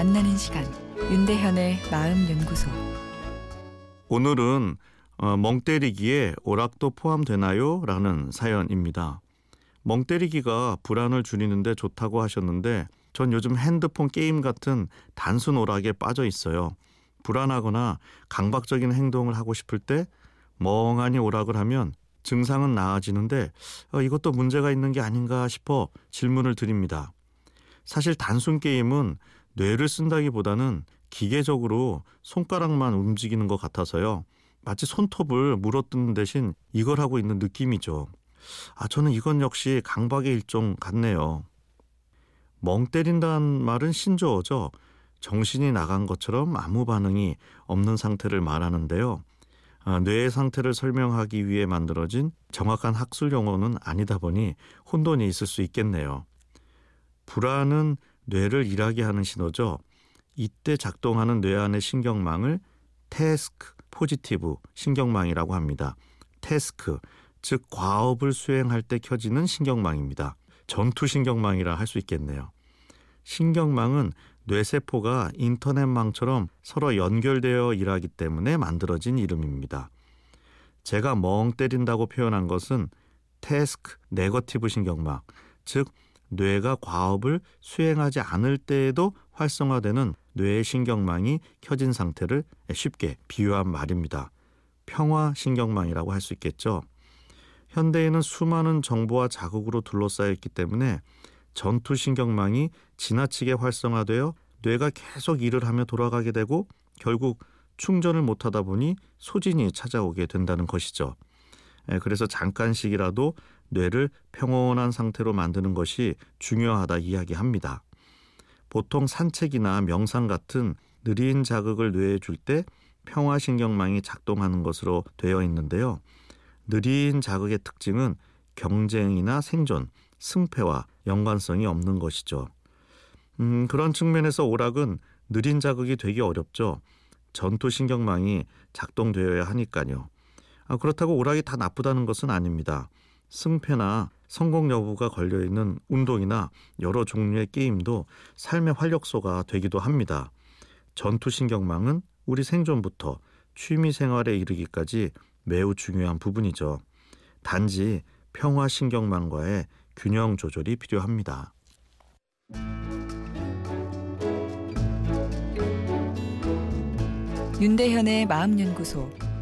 만나는 시간 윤대현의 마음 연구소 오늘은 어, 멍 때리기에 오락도 포함되나요? 라는 사연입니다. 멍 때리기가 불안을 줄이는데 좋다고 하셨는데 전 요즘 핸드폰 게임 같은 단순 오락에 빠져 있어요. 불안하거나 강박적인 행동을 하고 싶을 때 멍하니 오락을 하면 증상은 나아지는데 어, 이것도 문제가 있는 게 아닌가 싶어 질문을 드립니다. 사실 단순 게임은 뇌를 쓴다기보다는 기계적으로 손가락만 움직이는 것 같아서요. 마치 손톱을 물어뜯는 대신 이걸 하고 있는 느낌이죠. 아, 저는 이건 역시 강박의 일종 같네요. 멍 때린다는 말은 신조어죠. 정신이 나간 것처럼 아무 반응이 없는 상태를 말하는데요. 아, 뇌의 상태를 설명하기 위해 만들어진 정확한 학술 용어는 아니다 보니 혼돈이 있을 수 있겠네요. 불안은 뇌를 일하게 하는 신호죠. 이때 작동하는 뇌 안의 신경망을 태스크 포지티브 신경망이라고 합니다. 태스크 즉 과업을 수행할 때 켜지는 신경망입니다. 전투 신경망이라 할 수 있겠네요. 신경망은 뇌세포가 인터넷망처럼 서로 연결되어 일하기 때문에 만들어진 이름입니다. 제가 멍 때린다고 표현한 것은 태스크 네거티브 신경망, 즉 뇌가 과업을 수행하지 않을 때에도 활성화되는 뇌의 신경망이 켜진 상태를 쉽게 비유한 말입니다. 평화 신경망이라고 할 수 있겠죠. 현대인은 수많은 정보와 자극으로 둘러싸여 있기 때문에 전투 신경망이 지나치게 활성화되어 뇌가 계속 일을 하며 돌아가게 되고 결국 충전을 못하다 보니 소진이 찾아오게 된다는 것이죠. 그래서 잠깐씩이라도 뇌를 평온한 상태로 만드는 것이 중요하다 이야기합니다. 보통 산책이나 명상 같은 느린 자극을 뇌에 줄 때 평화신경망이 작동하는 것으로 되어 있는데요. 느린 자극의 특징은 경쟁이나 생존, 승패와 연관성이 없는 것이죠. 음, 그런 측면에서 오락은 느린 자극이 되기 어렵죠. 전투신경망이 작동되어야 하니까요. 아, 그렇다고 오락이 다 나쁘다는 것은 아닙니다. 승패나 성공 여부가 걸려 있는 운동이나 여러 종류의 게임도 삶의 활력소가 되기도 합니다. 전투신경망은 우리 생존부터 취미 생활에 이르기까지 매우 중요한 부분이죠. 단지 평화신경망과의 균형 조절이 필요합니다. 윤대현의 마음연구소